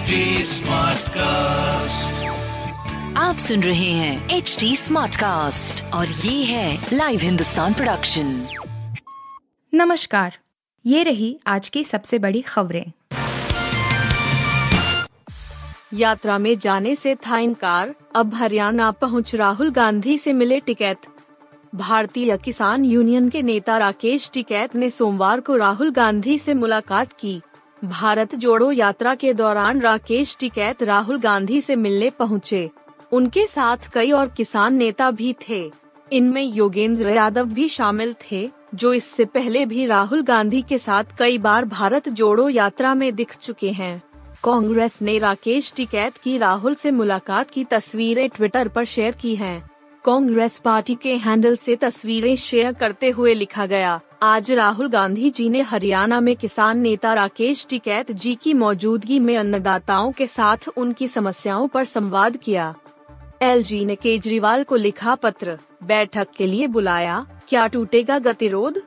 HD Smartcast. आप सुन रहे हैं एच डी स्मार्ट कास्ट और ये है लाइव हिंदुस्तान प्रोडक्शन नमस्कार ये रही आज की सबसे बड़ी खबरें। यात्रा में जाने से था इनकार अब हरियाणा पहुँच राहुल गांधी से मिले टिकैत भारतीय किसान यूनियन के नेता राकेश टिकैत ने सोमवार को राहुल गांधी से मुलाकात की। भारत जोड़ो यात्रा के दौरान राकेश टिकैत राहुल गांधी से मिलने पहुँचे। उनके साथ कई और किसान नेता भी थे इनमें योगेंद्र यादव भी शामिल थे, जो इससे पहले भी राहुल गांधी के साथ कई बार भारत जोड़ो यात्रा में दिख चुके हैं कांग्रेस ने राकेश टिकैत की राहुल से मुलाकात की तस्वीरें ट्विटर पर शेयर की हैं। कांग्रेस पार्टी के हैंडल से तस्वीरें शेयर करते हुए लिखा गया, आज राहुल गांधी जी ने हरियाणा में किसान नेता राकेश टिकैत जी की मौजूदगी में अन्नदाताओं के साथ उनकी समस्याओं पर संवाद किया। एल जी ने केजरीवाल को लिखा पत्र, बैठक के लिए बुलाया, क्या टूटेगा गतिरोध?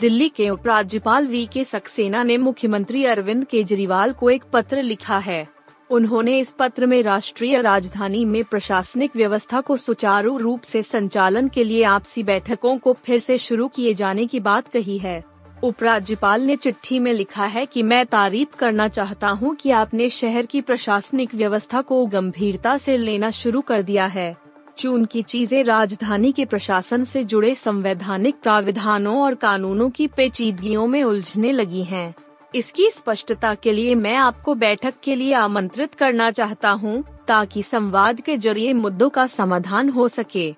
दिल्ली के उपराज्यपाल वी के सक्सेना ने मुख्यमंत्री अरविंद केजरीवाल को एक पत्र लिखा है उन्होंने इस पत्र में राष्ट्रीय राजधानी में प्रशासनिक व्यवस्था को सुचारू रूप से संचालन के लिए आपसी बैठकों को फिर से शुरू किए जाने की बात कही है उपराज्यपाल ने चिट्ठी में लिखा है कि मैं तारीफ़ करना चाहता हूँ कि आपने शहर की प्रशासनिक व्यवस्था को गंभीरता से लेना शुरू कर दिया है चून की चीज़ें राजधानी के प्रशासन से जुड़े संवैधानिक प्राविधानों और कानूनों की पेचीदगियों में उलझने लगी हैं। इसकी स्पष्टता के लिए मैं आपको बैठक के लिए आमंत्रित करना चाहता हूँ, ताकि संवाद के ज़रिए मुद्दों का समाधान हो सके।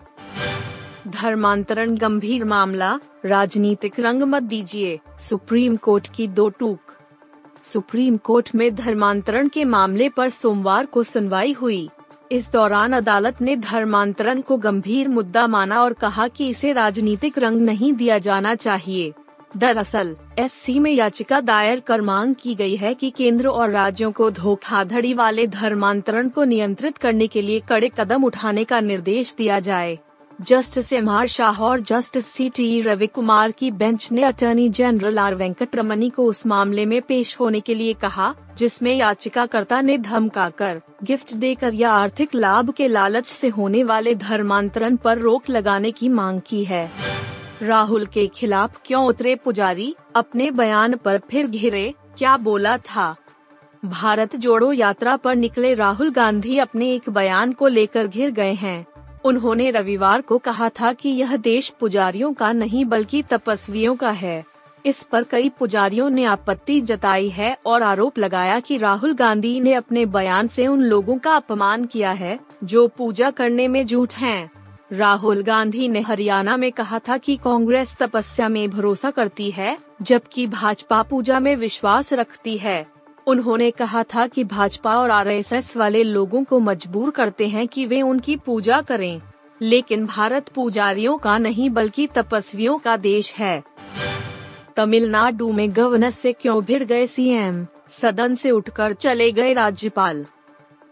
धर्मांतरण गंभीर मामला राजनीतिक रंग मत दीजिए सुप्रीम कोर्ट की दो टूक। सुप्रीम कोर्ट में धर्मांतरण के मामले पर सोमवार को सुनवाई हुई। इस दौरान अदालत ने धर्मांतरण को गंभीर मुद्दा माना और कहा कि इसे राजनीतिक रंग नहीं दिया जाना चाहिए। दरअसल एससी में याचिका दायर कर मांग की गई है कि केंद्र और राज्यों को धोखाधड़ी वाले धर्मांतरण को नियंत्रित करने के लिए कड़े कदम उठाने का निर्देश दिया जाए। जस्टिस एम आर शाह और justice C T Ravi Kumar की बेंच ने attorney general R Venkataramani को उस मामले में पेश होने के लिए कहा, जिसमें याचिकाकर्ता ने धमकाकर, गिफ्ट देकर या आर्थिक लाभ के लालच से होने वाले धर्मांतरण पर रोक लगाने की मांग की है। राहुल के खिलाफ क्यों उतरे पुजारी? अपने बयान पर फिर घिरे, क्या बोला था? भारत जोड़ो यात्रा पर निकले राहुल गांधी अपने एक बयान को लेकर घिर गए हैं। उन्होंने रविवार को कहा था कि यह देश पुजारियों का नहीं बल्कि तपस्वियों का है। इस पर कई पुजारियों ने आपत्ति जताई है और आरोप लगाया कि राहुल गांधी ने अपने बयान से उन लोगों का अपमान किया है, जो पूजा करने में झूठ हैं। राहुल गांधी ने हरियाणा में कहा था कि कांग्रेस तपस्या में भरोसा करती है, जबकि भाजपा पूजा में विश्वास रखती है। उन्होंने कहा था कि भाजपा और आरएसएस वाले लोगों को मजबूर करते हैं कि वे उनकी पूजा करें। लेकिन भारत पुजारियों का नहीं, बल्कि तपस्वियों का देश है। तमिलनाडु में गवर्नर से क्यों भिड़ गए सीएम? सदन से उठकर चले गए राज्यपाल।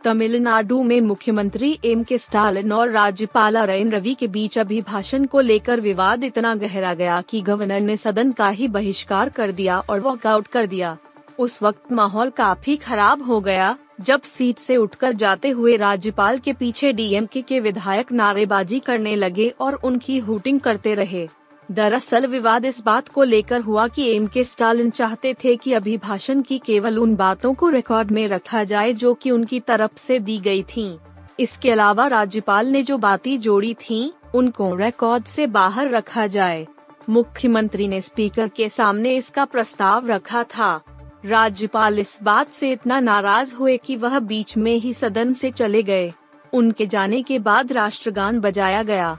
तमिलनाडु में मुख्यमंत्री एम के स्टालिन और राज्यपाल अरयन रवि के बीच अभिभाषण को लेकर विवाद इतना गहरा गया कि गवर्नर ने सदन का ही बहिष्कार कर दिया और वॉकआउट कर दिया। उस वक्त माहौल काफ़ी खराब हो गया, जब सीट से उठकर जाते हुए राज्यपाल के पीछे डीएमके के विधायक नारेबाजी करने लगे और उनकी हुटिंग करते रहे। दरअसल विवाद इस बात को लेकर हुआ कि एम के स्टालिन चाहते थे कि अभिभाषण की केवल उन बातों को रिकॉर्ड में रखा जाए जो कि उनकी तरफ़ से दी गई थीं। इसके अलावा राज्यपाल ने जो बातें जोड़ी थीं, उनको रिकॉर्ड से बाहर रखा जाए। मुख्यमंत्री ने स्पीकर के सामने इसका प्रस्ताव रखा था। राज्यपाल इस बात से इतना नाराज़ हुए कि वह बीच में ही सदन से चले गए। उनके जाने के बाद राष्ट्रगान बजाया गया।